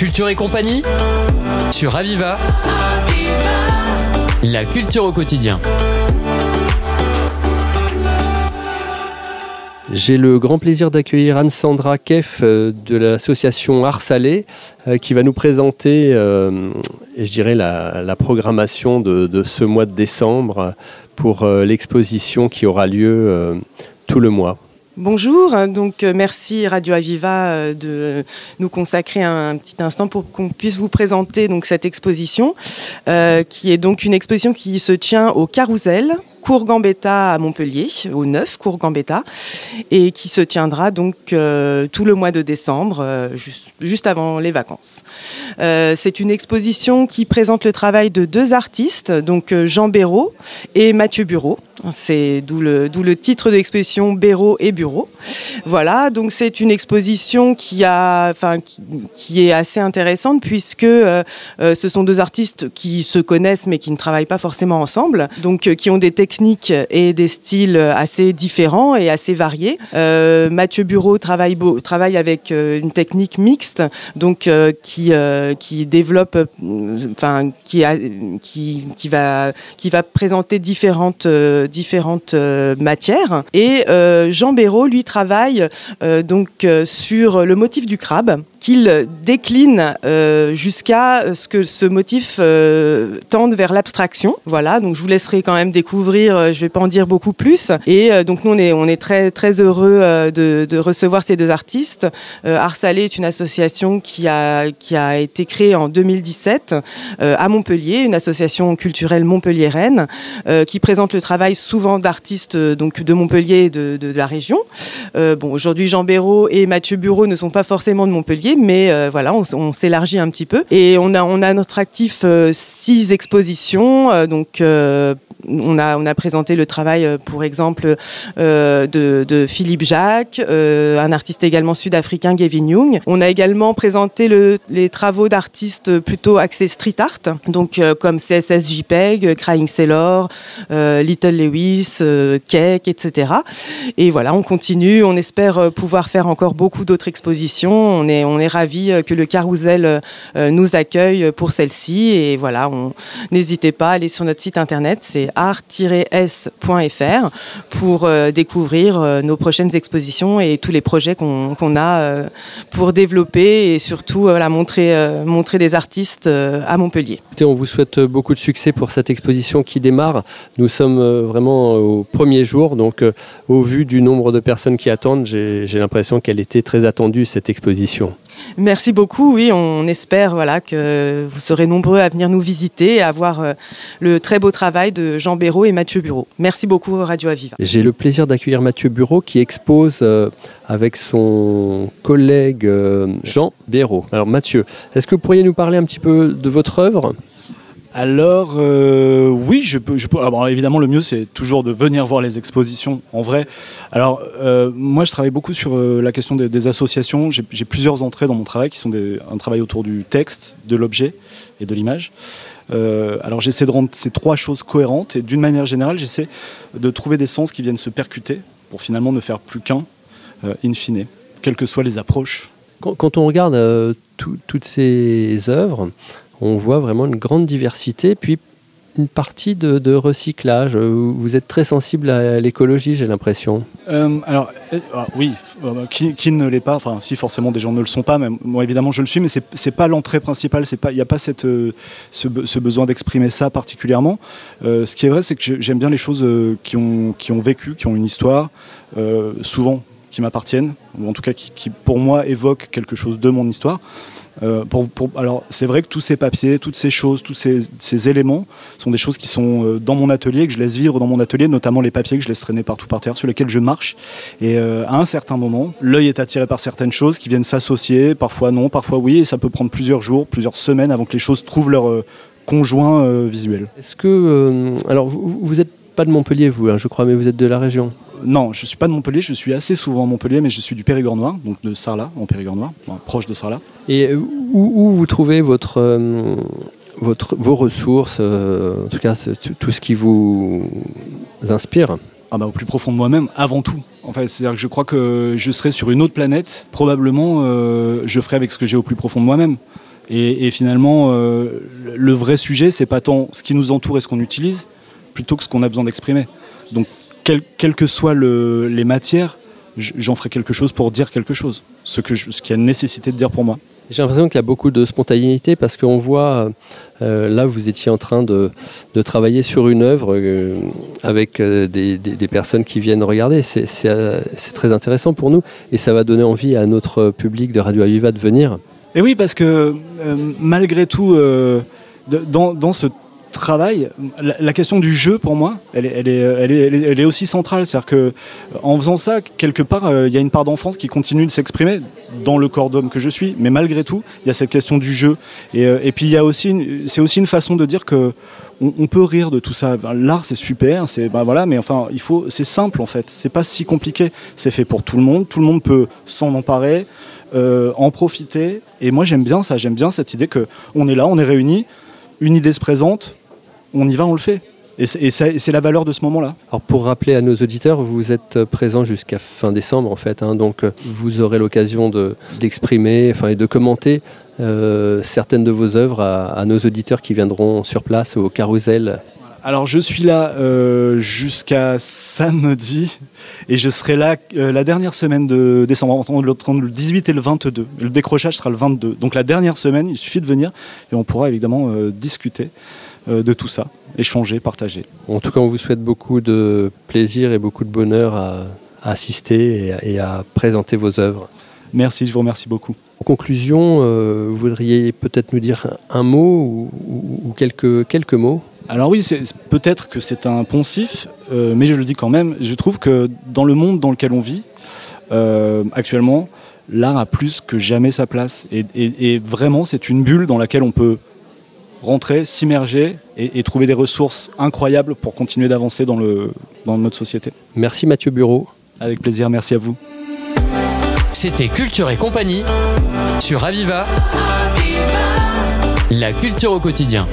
Culture et compagnie sur Aviva. La culture au quotidien. J'ai le grand plaisir d'accueillir Anne-Sandra Keff euh, de l'association Arsalé euh, qui va nous présenter, euh, je la, programmation de, ce mois de décembre pour l'exposition qui aura lieu tout le mois. Bonjour, donc merci Radio Aviva de nous consacrer un, petit instant pour qu'on puisse vous présenter cette exposition, qui est donc une exposition qui se tient au Carousel, Cours Gambetta à Montpellier, au 9 Cours Gambetta, et qui se tiendra donc euh, tout le mois de décembre, euh, juste, avant les vacances. Euh, c'est une exposition qui présente le travail de deux artistes, donc Jean Béraud et Mathieu Bureau. C'est d'où le, titre de l'exposition Béraud et Bureau. Voilà, donc c'est une exposition qui, est assez intéressante puisque ce sont deux artistes qui se connaissent mais qui ne travaillent pas forcément ensemble, donc qui ont des techniques et des styles assez différents et assez variés. Euh, Mathieu Bureau travaille, avec euh, une technique mixte, donc euh, qui, développe, qui, va, qui va présenter différentes, différentes matières. Et Jean Béraud, lui, travaille donc sur le motif du crabe qu'il décline jusqu'à ce que ce motif tende vers l'abstraction. Voilà, donc je vous laisserai quand même découvrir euh, je vais pas en dire beaucoup plus. Et euh, donc nous, on est, on est très, très heureux euh, de, recevoir ces deux artistes. Arsalé est une association qui a, qui a été créée en 2017 à Montpellier, une association culturelle montpelliéraine qui présente le travail souvent d'artistes donc de Montpellier et de, de, la région. bon, aujourd'hui, Jean Béraud et Mathieu Bureau ne sont pas forcément de Montpellier, mais voilà, on, s'élargit un petit peu. Et on a, on a notre actif six expositions, donc on a, présenté le travail, euh, pour exemple, euh, de, Philippe Jacques, euh, un artiste également sud-africain, Gavin Young. On a également présenté les travaux d'artistes plutôt axés street art, donc comme CSS JPEG, Crying Sailor, Little Lewis, Cake, etc. Et voilà, on continue. On espère pouvoir faire encore beaucoup d'autres expositions. On est, on est ravis que le Carousel nous accueille pour celle-ci. Et voilà, n'hésitez pas à aller sur notre site internet, art s.fr pour euh, découvrir euh, nos prochaines expositions et tous les projets qu'on a euh, pour développer et surtout montrer, montrer des artistes à Montpellier. On vous souhaite beaucoup de succès pour cette exposition qui démarre. Nous sommes vraiment au premier jour, donc au vu du nombre de personnes qui attendent, j'ai l'impression qu'elle était très attendue, cette exposition. Merci beaucoup. Oui, on espère voilà, que vous serez nombreux à venir nous visiter et à voir euh, le très beau travail de Jean Béraud et Mathieu Bureau. Merci beaucoup Radio Aviva. J'ai le plaisir d'accueillir Mathieu Bureau qui expose euh, avec son collègue euh, Jean Béraud. Alors Mathieu, est-ce que vous pourriez nous parler un petit peu de votre œuvre? Alors euh, oui, évidemment, le mieux c'est toujours de venir voir les expositions en vrai. Alors euh, moi, je travaille beaucoup sur euh, la question des, associations. J'ai plusieurs entrées dans mon travail qui sont un travail autour du texte, de l'objet et de l'image. alors j'essaie de rendre ces trois choses cohérentes et d'une manière générale, j'essaie de trouver des sens qui viennent se percuter pour finalement ne faire plus qu'un in fine, quelles que soient les approches. Quand, on regarde toutes ces œuvres, on voit vraiment une grande diversité. Puis une partie de, recyclage. Vous êtes très sensible à l'écologie, j'ai l'impression. Euh, alors, euh, ah, oui, euh, qui, ne l'est pas? Enfin, si forcément des gens ne le sont pas, mais moi évidemment je le suis, mais c'est n'est pas l'entrée principale. il n'y a pas ce, besoin d'exprimer ça particulièrement. ce qui est vrai, c'est que j'aime bien les choses qui ont, qui ont vécu, qui ont une histoire, souvent qui m'appartiennent, ou en tout cas qui, pour moi évoquent quelque chose de mon histoire. Euh, alors c'est vrai que tous ces papiers, toutes ces choses, tous ces, éléments sont des choses qui sont euh, dans mon atelier, que je laisse vivre dans mon atelier, notamment les papiers que je laisse traîner partout par terre, sur lesquels je marche. Et euh, à un certain moment, l'œil est attiré par certaines choses qui viennent s'associer, parfois non, parfois oui, et ça peut prendre plusieurs jours, plusieurs semaines avant que les choses trouvent leur conjoint visuel. Est-ce que... alors vous, n'êtes pas de Montpellier, vous, hein, je crois, mais vous êtes de la région non, je ne suis pas de Montpellier, je suis assez souvent à Montpellier, mais je suis du Périgord noir, donc de Sarlat, en Périgord noir, proche de Sarlat. Et euh, où, vous trouvez votre, euh, votre, vos ressources, euh, en tout cas tout ce qui vous inspire? Ah bah, Au plus profond de moi-même, avant tout. En fait, c'est-à-dire que je crois que je serais sur une autre planète, probablement je ferais avec ce que j'ai au plus profond de moi-même. Et, finalement, le vrai sujet, c'est pas tant ce qui nous entoure et ce qu'on utilise, plutôt que ce qu'on a besoin d'exprimer. Donc, quelles que soient les matières, j'en ferai quelque chose pour dire quelque chose, ce, que ce qui a nécessité de dire pour moi. J'ai l'impression qu'il y a beaucoup de spontanéité parce qu'on voit, euh, là vous étiez en train de, travailler sur une œuvre euh, avec euh, des, personnes qui viennent regarder. C'est très intéressant pour nous et ça va donner envie à notre public de Radio Aviva de venir. Et oui, parce que malgré tout, dans, dans ce travail, la, question du jeu pour moi, elle est, est, aussi centrale. C'est-à-dire que en faisant ça, quelque part, euh, il y a une part d'enfance qui continue de s'exprimer dans le corps d'homme que je suis, mais malgré tout, il y a cette question du jeu. Et, euh, puis c'est aussi une façon de dire que on, peut rire de tout ça. L'art, c'est super, c'est ben voilà, mais enfin, il faut, c'est simple en fait. C'est pas si compliqué. C'est fait pour tout le monde. Tout le monde peut s'en emparer. Euh, en profiter et moi j'aime bien ça j'aime bien cette idée que on est là on est réunis une idée se présente on y va, on le fait. Et c'est la valeur de ce moment-là. Alors pour rappeler à nos auditeurs, vous êtes présent jusqu'à fin décembre en fait, hein. donc euh, vous aurez l'occasion d'exprimer, enfin et de commenter euh, certaines de vos œuvres à, nos auditeurs qui viendront sur place au Carousel. Alors je suis là euh, jusqu'à samedi et je serai là la dernière semaine de décembre, entre le 18 et le 22. Le décrochage sera le 22. Donc la dernière semaine, il suffit de venir et on pourra évidemment discuter. Euh, de tout ça, échanger, partager. En tout cas, on vous souhaite beaucoup de plaisir et beaucoup de bonheur à, assister et à, présenter vos œuvres. Merci, je vous remercie beaucoup. En conclusion, euh, vous voudriez peut-être nous dire un mot ou, quelques, quelques mots? Alors oui, peut-être que c'est un poncif, euh, mais je le dis quand même, je trouve que dans le monde dans lequel on vit, actuellement, l'art a plus que jamais sa place. et vraiment, c'est une bulle dans laquelle on peut rentrer, s'immerger et, trouver des ressources incroyables pour continuer d'avancer dans, dans notre société. Merci Mathieu Bureau. Avec plaisir, merci à vous. C'était Culture et compagnie sur Aviva. La culture au quotidien.